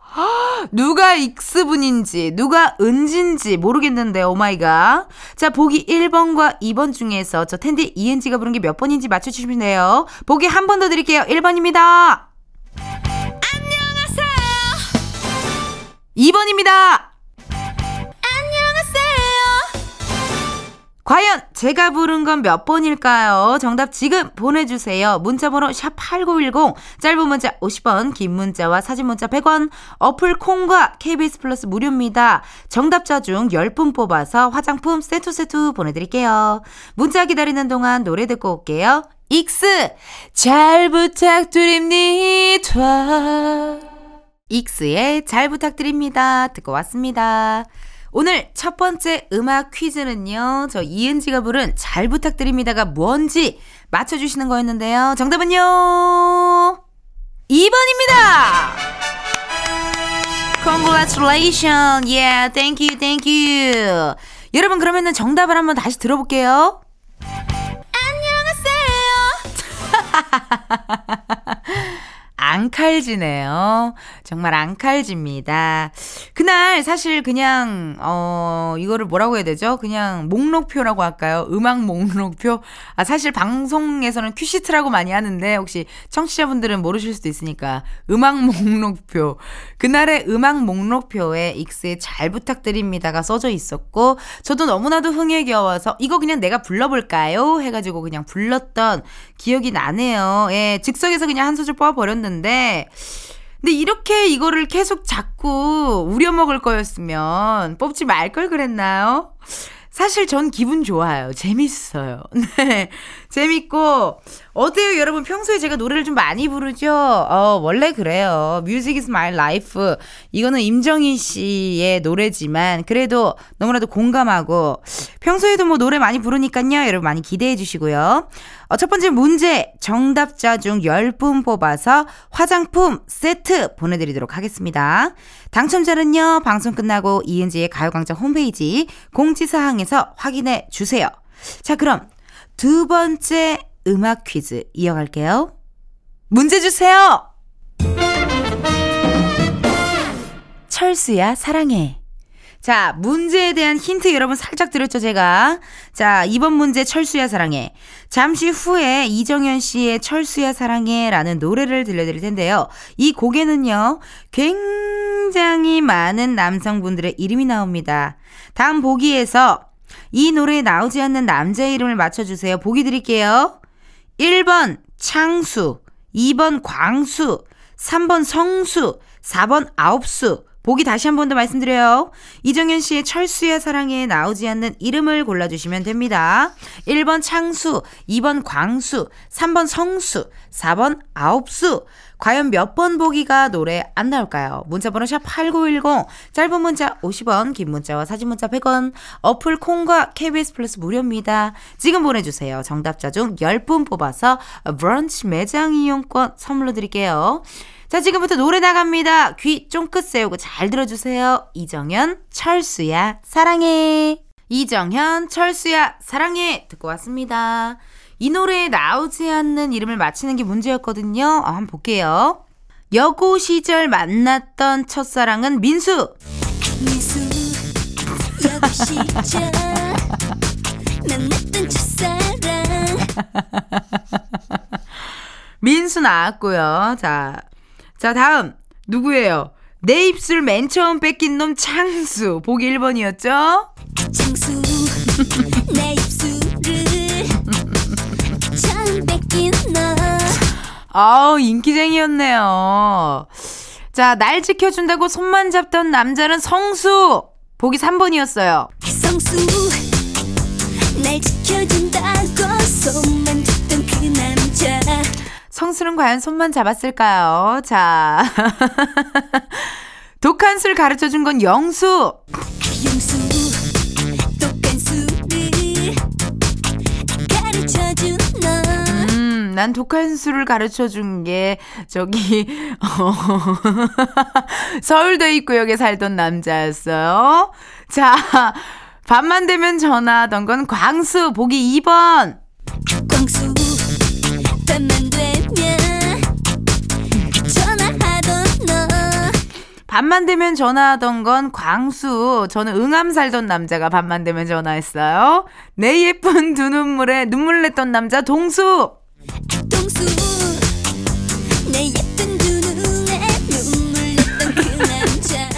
누가 익스분인지, 누가 은진지 모르겠는데, oh my god. 자, 보기 1번과 2번 중에서 저 텐디 이은지가 부른 게 몇 번인지 맞춰주시면 돼요. 보기 한 번 더 드릴게요. 1번입니다. 안녕하세요. 2번입니다. 과연 제가 부른 건 몇 번일까요? 정답 지금 보내주세요. 문자번호 샵8910 짧은 문자 50원 긴 문자와 사진 문자 100원 어플 콩과 KBS 플러스 무료입니다. 정답자 중 10분 뽑아서 화장품 세트 세트 보내드릴게요. 문자 기다리는 동안 노래 듣고 올게요. 익스 잘 부탁드립니다. 익스의 잘 부탁드립니다. 듣고 왔습니다. 오늘 첫 번째 음악 퀴즈는요. 저 이은지가 부른 잘 부탁드립니다가 뭔지 맞춰주시는 거였는데요. 정답은요. 2번입니다. Congratulations. Yeah, thank you, thank you. 여러분 그러면은 정답을 한번 다시 들어볼게요. 앙칼지네요. 정말 앙칼지입니다. 그날 사실 그냥, 어, 이거를 뭐라고 해야 되죠? 그냥 목록표라고 할까요? 음악 목록표? 아, 사실 방송에서는 큐시트라고 많이 하는데, 혹시 청취자분들은 모르실 수도 있으니까, 음악 목록표. 그날의 음악 목록표에 익스에 잘 부탁드립니다가 써져 있었고, 저도 너무나도 흥에 겨워서, 이거 그냥 내가 불러볼까요? 해가지고 그냥 불렀던 기억이 나네요. 예, 즉석에서 그냥 한 소절 뽑아버렸는데, 근데 이렇게 이거를 계속 자꾸 우려먹을 거였으면 뽑지 말 걸 그랬나요? 사실 전 기분 좋아요. 재밌어요. 네. 재밌고, 어때요, 여러분? 평소에 제가 노래를 좀 많이 부르죠? 어, 원래 그래요. Music is my. 이거는 임정희 씨의 노래지만, 그래도 너무나도 공감하고, 평소에도 뭐 노래 많이 부르니까요. 여러분 많이 기대해 주시고요. 어, 첫 번째 문제, 정답자 중 10분 뽑아서 화장품 세트 보내드리도록 하겠습니다. 당첨자는요, 방송 끝나고 이은지의 가요광장 홈페이지 공지사항에서 확인해 주세요. 자, 그럼 두 번째 음악 퀴즈 이어갈게요. 문제 주세요! 철수야, 사랑해. 자, 문제에 대한 힌트 여러분 살짝 드렸죠, 제가. 자, 이번 문제 철수야 사랑해. 잠시 후에 이정현 씨의 철수야 사랑해 라는 노래를 들려드릴 텐데요. 이 곡에는요, 굉장히 많은 남성분들의 이름이 나옵니다. 다음 보기에서 이 노래에 나오지 않는 남자의 이름을 맞춰주세요. 보기 드릴게요. 1번 창수, 2번 광수, 3번 성수, 4번 아홉수. 보기 다시 한 번 더 말씀드려요. 이정현 씨의 철수야 사랑에 나오지 않는 이름을 골라주시면 됩니다. 1번 창수, 2번 광수, 3번 성수, 4번 아홉수. 과연 몇 번 보기가 노래 안 나올까요? 문자번호 샵 8910, 짧은 문자 50원, 긴 문자와 사진 문자 100원, 어플 콩과 KBS 플러스 무료입니다. 지금 보내주세요. 정답자 중 10분 뽑아서 브런치 매장 이용권 선물로 드릴게요. 자, 지금부터 노래 나갑니다. 귀 쫑긋 세우고 잘 들어주세요. 이정현, 철수야, 사랑해. 이정현, 철수야, 사랑해. 듣고 왔습니다. 이 노래에 나오지 않는 이름을 맞히는 게 문제였거든요. 어, 한번 볼게요. 여고 시절 만났던 첫사랑은 민수. 시작 만났던 첫사랑 민수 나왔고요. 자, 자 다음 누구예요? 내 입술 맨 처음 뺏긴 놈 창수. 보기 1번이었죠? 장수 아우, 인기쟁이였네요. 자, 날 지켜준다고 손만 잡던 남자는 성수. 보기 3번이었어요. 성수 날 지켜준다고 손만 잡던 그 남자 성수는 과연 손만 잡았을까요? 자. 독한 술 가르쳐 준 건 영수. 용수 난 독한 술을 가르쳐 준 게, 저기, 어, 서울대 입구역에 살던 남자였어요. 자, 밤만 되면 전화하던 건 광수, 보기 2번. 광수 밤만 되면 전화하던 너 밤만 되면 전화하던 건 광수. 저는 응암 살던 남자가 밤만 되면 전화했어요. 내 예쁜 두 눈물에 눈물 냈던 남자 동수. 내 예쁜 두 눈에 그 남자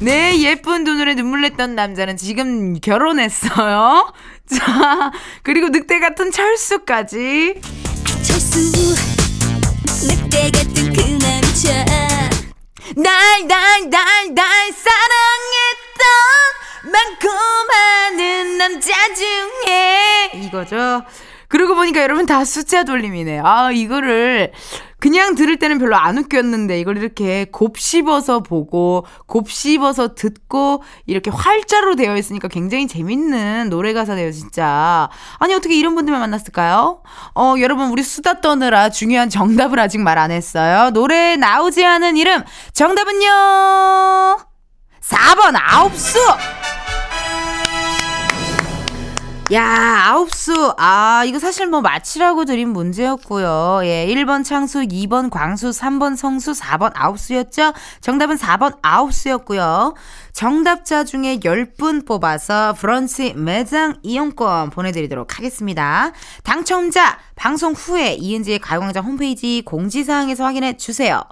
내 예쁜 두 눈에 눈물 냈던 남자는 지금 결혼했어요. 자, 그리고 늑대 같은 철수까지. 철수 늑대 같은 그 남자 날, 날, 날, 날 사랑했던 많고 많은 남자 중에. 이거죠. 그러고 보니까 여러분 다 숫자 돌림이네. 아, 이거를 그냥 들을 때는 별로 안 웃겼는데 이걸 이렇게 곱씹어서 보고 곱씹어서 듣고 이렇게 활자로 되어 있으니까 굉장히 재밌는 노래 가사네요, 진짜. 아니, 어떻게 이런 분들만 만났을까요? 어, 여러분 우리 수다 떠느라 중요한 정답을 아직 말 안 했어요. 노래 나오지 않은 이름 정답은요. 4번 아홉수. 야, 아홉수. 아, 이거 사실 뭐 맞히라고 드린 문제였고요. 예, 1번 창수, 2번 광수, 3번 성수, 4번 아홉수였죠? 정답은 4번 아홉수였고요. 정답자 중에 10분 뽑아서 브런치 매장 이용권 보내드리도록 하겠습니다. 당첨자 방송 후에 이은지의 가요광장 홈페이지 공지사항에서 확인해 주세요.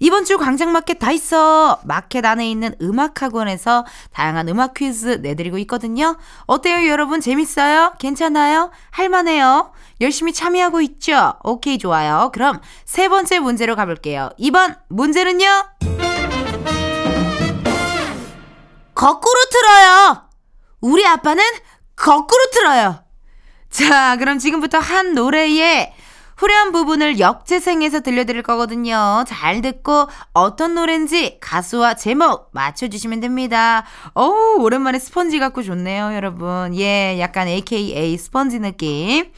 이번 주 광장마켓 다 있어. 마켓 안에 있는 음악학원에서 다양한 음악 퀴즈 내드리고 있거든요. 어때요, 여러분? 재밌어요? 괜찮아요? 할만해요? 열심히 참여하고 있죠? 오케이, 좋아요. 그럼 세 번째 문제로 가볼게요. 이번 문제는요? 거꾸로 틀어요. 우리 아빠는 거꾸로 틀어요. 자, 그럼 지금부터 한 노래의 후렴 부분을 역재생해서 들려드릴 거거든요. 잘 듣고 어떤 노래인지 가수와 제목 맞춰주시면 됩니다. 어우, 오랜만에 스펀지 같고 좋네요, 여러분. 예, 약간 AKA 스펀지 느낌.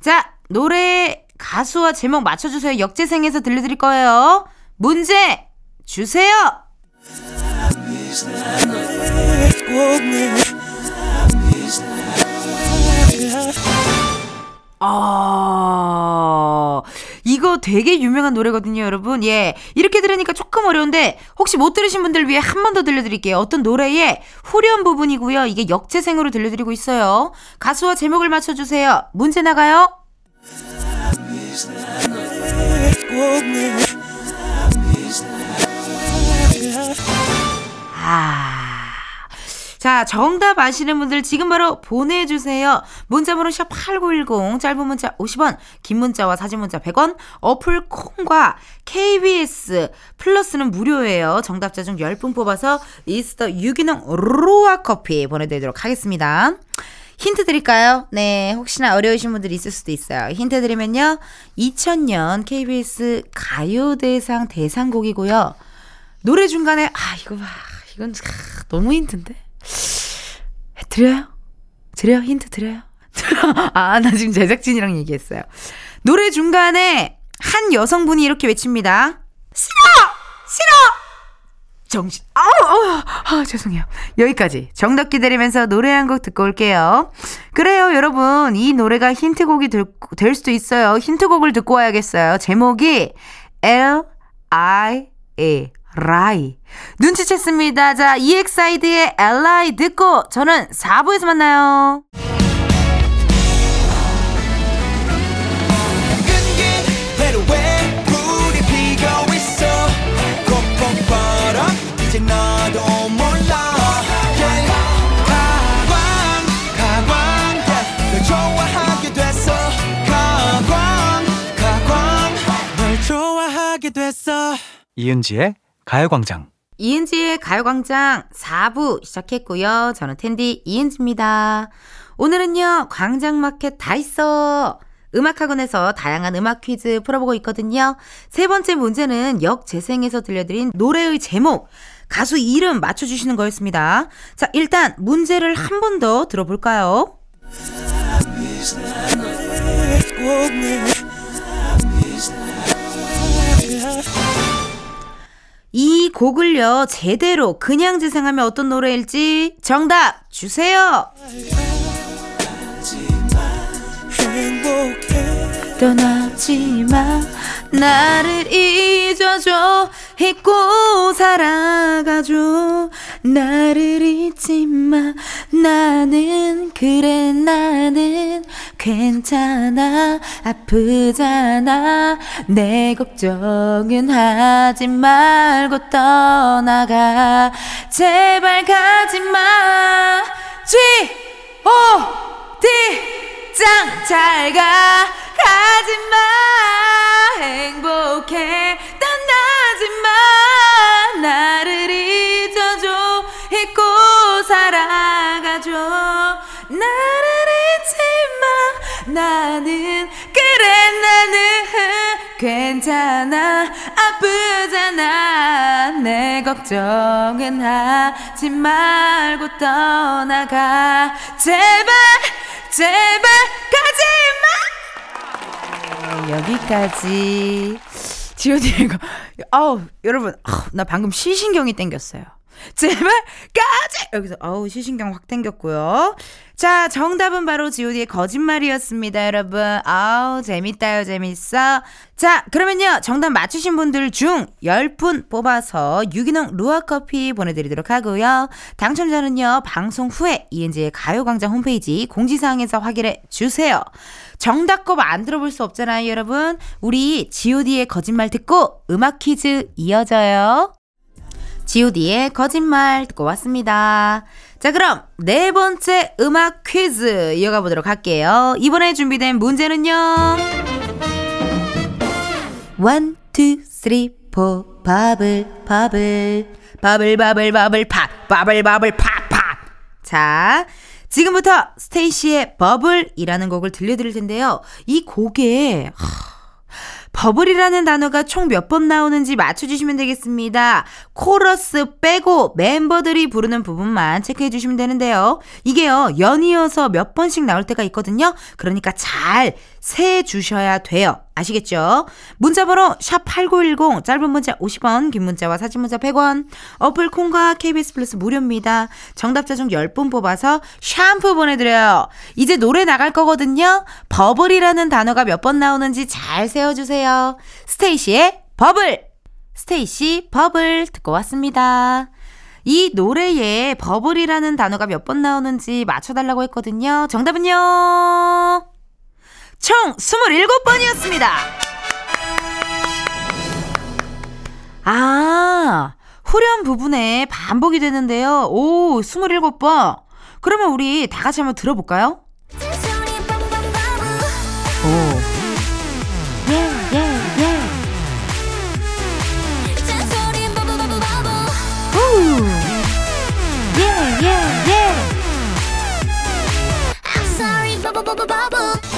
자, 노래 가수와 제목 맞춰주세요. 역재생해서 들려드릴 거예요. 문제 주세요. 아, 이거 되게 유명한 노래거든요, 여러분. 예. 이렇게 들으니까 조금 어려운데, 혹시 못 들으신 분들 위해 한 번 더 들려드릴게요. 어떤 노래의 후렴 부분이고요. 이게 역재생으로 들려드리고 있어요. 가수와 제목을 맞춰주세요. 문제 나가요. 아. 자, 정답 아시는 분들 지금 바로 보내주세요. 문자번호 샵8910, 짧은 문자 50원, 긴 문자와 사진 문자 100원, 어플 콩과 KBS 플러스는 무료예요. 정답자 중 10분 뽑아서 이스터 유기농 로아 커피 보내드리도록 하겠습니다. 힌트 드릴까요? 네, 혹시나 어려우신 분들이 있을 수도 있어요. 힌트 드리면요. 2000년 KBS 가요대상 대상곡이고요. 노래 중간에, 아, 이거 봐. 이건 아, 너무 힌트인데? 드려요? 드려요? 힌트 드려요? 아, 나 지금 제작진이랑 얘기했어요. 노래 중간에 한 여성분이 이렇게 외칩니다. 싫어! 싫어! 정신, 아우, 아우, 아, 죄송해요. 여기까지. 정답 기다리면서 노래 한 곡 듣고 올게요. 그래요, 여러분. 이 노래가 힌트곡이 될, 될 수도 있어요. 힌트곡을 듣고 와야겠어요. 제목이 L, I, A. 라이. 눈치챘습니다. 자, EXID의 Li 듣고 저는 4부에서 만나요. 이은지의 가요광장. 이은지의 가요광장 4부 시작했고요. 저는 텐디 이은지입니다. 오늘은요, 광장마켓 다 있어. 음악학원에서 다양한 음악 퀴즈 풀어보고 있거든요. 세 번째 문제는 역재생에서 들려드린 노래의 제목, 가수 이름 맞춰주시는 거였습니다. 자, 일단 문제를 한 번 더 들어볼까요? 이 곡을요, 제대로 그냥 재생하면 어떤 노래일지 정답 주세요! 떠나지 마 나를 잊어줘. 잊고 살아가줘. 나를 잊지 마. 나는 그래. 나는 괜찮아. 아프잖아. 내 걱정은 하지 말고 떠나가. 제발 가지마. G O D 짱! 잘 가. 가지마 괜찮아 아프잖아. 내 걱정은 하지 말고 떠나가. 제발 제발 가지마. 여기까지. 지오디의 이거 아우 여러분 아우, 나 방금 시신경이 땡겼어요 제발 까지! 여기서 아우 시신경 확 땡겼고요. 자 정답은 바로 지오디의 거짓말이었습니다 여러분. 아우 재밌다요 재밌어. 자 그러면요 정답 맞추신 분들 중 10분 뽑아서 유기농 루아 커피 보내드리도록 하고요. 당첨자는요 방송 후에 이은지의 가요광장 홈페이지 공지사항에서 확인해 주세요. 정답법 안 들어볼 수 없잖아요 여러분. 우리 god의 거짓말 듣고 음악 퀴즈 이어져요 god의 거짓말 듣고 왔습니다. 자, 그럼 네 번째 음악 퀴즈 이어가 보도록 할게요. 이번에 준비된 문제는요. one, two, three, four, bubble, bubble, bubble, bubble, bubble, pop, bubble, bubble, pop, pop. 자, 지금부터 스테이시의 bubble이라는 곡을 들려드릴 텐데요. 이 곡에, 하, bubble이라는 단어가 총 몇 번 나오는지 맞춰주시면 되겠습니다. 코러스 빼고 멤버들이 부르는 부분만 체크해 주시면 되는데요. 이게요, 연이어서 몇 번씩 나올 때가 있거든요. 그러니까 잘 세 주셔야 돼요. 아시겠죠? 문자번호 샵8910 짧은 문자 50원 긴 문자와 사진 문자 100원 어플 콩과 KBS 플러스 무료입니다. 정답자 중 10분 뽑아서 샴푸 보내드려요. 이제 노래 나갈 거거든요. bubble이라는 단어가 몇 번 나오는지 잘 세워주세요. 스테이시의 버블 스테이시 버블 듣고 왔습니다. 이 노래에 bubble이라는 단어가 몇 번 나오는지 맞춰달라고 했거든요. 정답은요. 총 27번이었습니다. 아, 후렴 부분에 반복이 되는데요. 오, 27번. 그러면 우리 다 같이 한번 들어볼까요?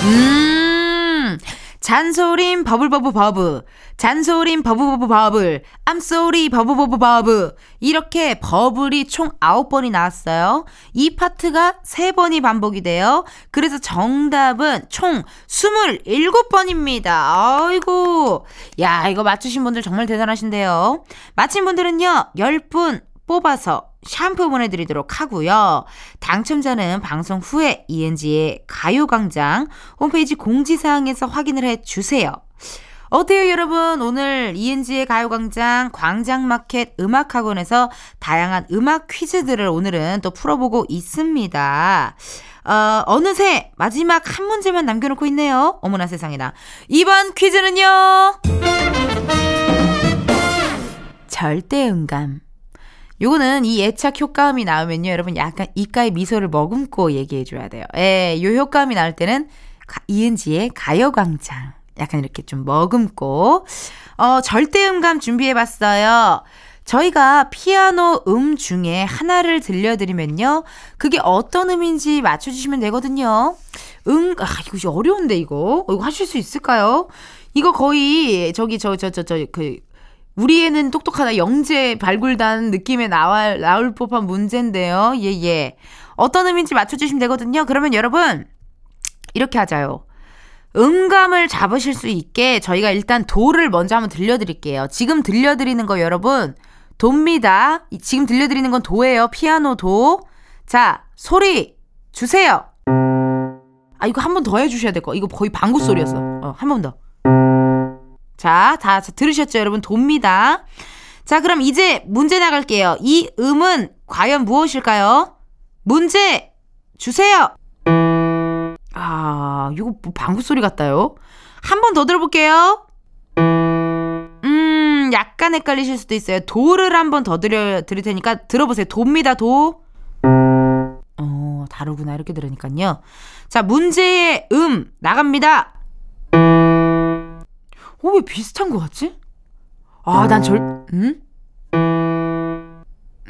음, 잔소림 버블버블 버브, 잔소림 버블버블 버블, sorry 버블버블 버브. 이렇게 bubble이 총 9번이 나왔어요. 이 파트가 3번이 반복이 돼요. 그래서 정답은 총 27번입니다. 아이고. 야, 이거 맞추신 분들 정말 대단하신데요. 맞힌 분들은요, 10분 뽑아서 샴푸 보내드리도록 하고요. 당첨자는 방송 후에 ENG의 가요광장 홈페이지 공지사항에서 확인을 해주세요. 어때요, 여러분? 오늘 ENG의 가요광장 광장마켓 음악학원에서 다양한 음악 퀴즈들을 오늘은 또 풀어보고 있습니다. 어, 어느새 마지막 한 문제만 남겨놓고 있네요. 어머나 세상에나. 이번 퀴즈는요. 절대 음감. 요거는 이 애착 효과음이 나오면요, 여러분 약간 입가에 미소를 머금고 얘기해 줘야 돼요. 예, 요 효과음이 나올 때는 가, 이은지의 가요광장. 약간 이렇게 좀 머금고. 어, 절대음감 준비해 봤어요. 저희가 피아노 음 중에 하나를 들려드리면요. 그게 어떤 음인지 맞춰주시면 되거든요. 응, 아, 이거 어려운데, 이거. 어, 이거 하실 수 있을까요? 이거 거의, 저기, 저, 저, 저, 저, 그, 우리 애는 똑똑하다 영재 발굴단 느낌에 나와, 나올 법한 문제인데요. 예, 예. 어떤 의미인지 맞춰주시면 되거든요. 그러면 여러분, 이렇게 하자요. 음감을 잡으실 수 있게 저희가 일단 도를 먼저 한번 들려드릴게요. 지금 들려드리는 거 여러분. 이- 지금 들려드리는 건 도예요. 피아노 도. 자, 소리 주세요. 아, 이거 한 번 더 해주셔야 될 거. 이거 거의 방구 소리였어. 어, 한 번 더. 자, 다 들으셨죠, 여러분? 돕니다. 자, 그럼 이제 문제 나갈게요. 이 음은 과연 무엇일까요? 문제 주세요. 아, 이거 뭐 방구 소리 같다요. 한 번 더 들어볼게요. 음, 약간 헷갈리실 수도 있어요. 도를 한 번 더 드려 드릴 테니까 들어보세요. 도입니다, 도. 어, 다르구나. 이렇게 들으니까요. 자, 문제의 음 나갑니다. 어, 왜 비슷한 것 같지? 아, 난 절, 음?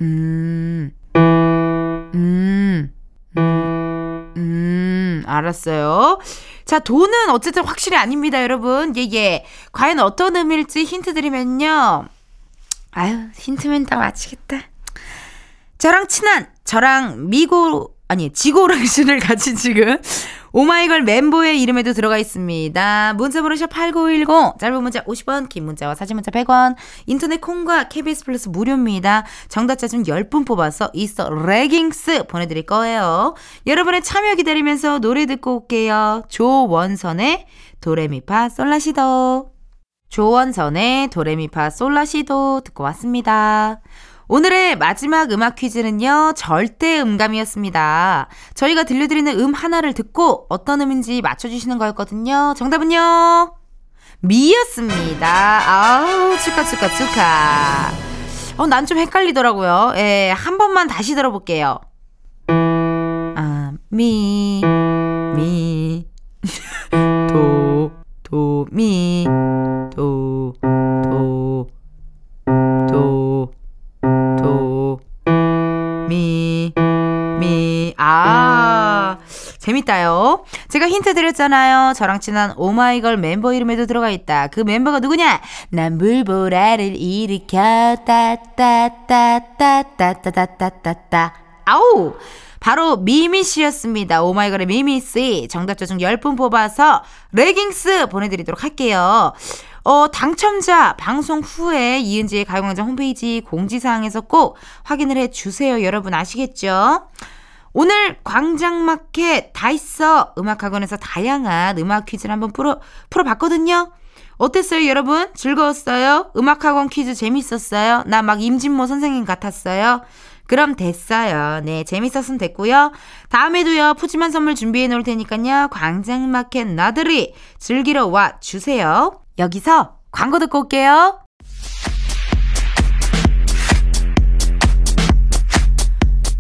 음, 음, 음, 음, 알았어요. 자, 도는 어쨌든 확실히 아닙니다, 여러분. 예, 예. 과연 어떤 의미일지 힌트 드리면요. 아유, 힌트면 다 맞히겠다. 저랑 친한, 저랑 미고, 아니, 지고랑 신을 같이 지금 오마이걸 멤버의 이름에도 들어가 있습니다. 문자번호 샵8910, 짧은 문자 50원, 긴 문자와 사진 문자 100원, 인터넷 콩과 KBS 플러스 무료입니다. 정답자 중 10분 뽑아서 이서 레깅스 보내드릴 거예요. 여러분의 참여 기다리면서 노래 듣고 올게요. 조원선의 도레미파 솔라시도. 조원선의 도레미파 솔라시도 듣고 왔습니다. 오늘의 마지막 음악 퀴즈는요, 절대 음감이었습니다. 저희가 들려드리는 음 하나를 듣고 어떤 음인지 맞춰주시는 거였거든요. 정답은요, 미였습니다. 아우, 축하, 축하, 축하. 어, 난 좀 헷갈리더라고요. 예, 한 번만 다시 들어볼게요. 아, 미, 미, 도, 도, 미, 도, 도, 재밌다요. 제가 힌트 드렸잖아요. 저랑 친한 오마이걸 멤버 이름에도 들어가 있다. 그 멤버가 누구냐? 난 물보라를 일으켜, 따따따따따따따따따. 아우! 바로 미미 씨였습니다. 오마이걸의 미미 씨. 정답자 중 10분 뽑아서 레깅스 보내드리도록 할게요. 어, 당첨자 방송 후에 이은지의 가요광장 홈페이지 공지사항에서 꼭 확인을 해 주세요. 여러분 아시겠죠? 오늘 광장마켓 다 있어 음악학원에서 다양한 음악 퀴즈를 한번 풀어, 풀어봤거든요. 어땠어요, 여러분? 즐거웠어요? 음악학원 퀴즈 재밌었어요? 나 막 임진모 선생님 같았어요? 그럼 됐어요. 네, 재밌었으면 됐고요. 다음에도요, 푸짐한 선물 준비해 놓을 테니까요, 광장마켓 나들이 즐기러 와 주세요. 여기서 광고 듣고 올게요.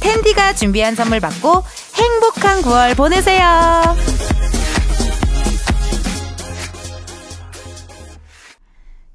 텐디가 준비한 선물 받고 행복한 9월 보내세요.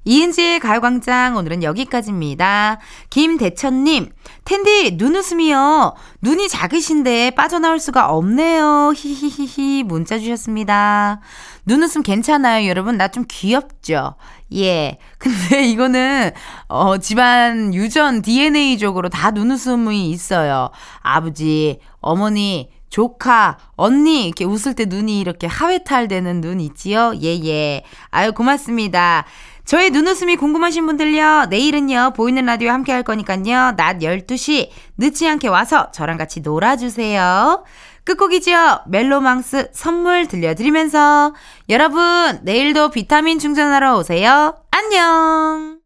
이은지의 가요광장 오늘은 여기까지입니다. 김대천님, 텐디 눈웃음이요. 눈이 작으신데 빠져나올 수가 없네요. 히히히히 문자 주셨습니다. 눈웃음 괜찮아요, 여러분. 나 좀 귀엽죠? 예. 근데 이거는, 어, 집안 유전 DNA적으로 다 눈웃음이 있어요. 아버지, 어머니, 조카, 언니, 이렇게 웃을 때 눈이 이렇게 하회탈 되는 눈 있지요? 예, 예. 아유, 고맙습니다. 저의 눈웃음이 궁금하신 분들요, 내일은요, 보이는 라디오 함께 할 거니까요, 낮 12시 늦지 않게 와서 저랑 같이 놀아주세요. 끝곡이죠. 멜로망스 선물 들려드리면서 여러분 내일도 비타민 충전하러 오세요. 안녕.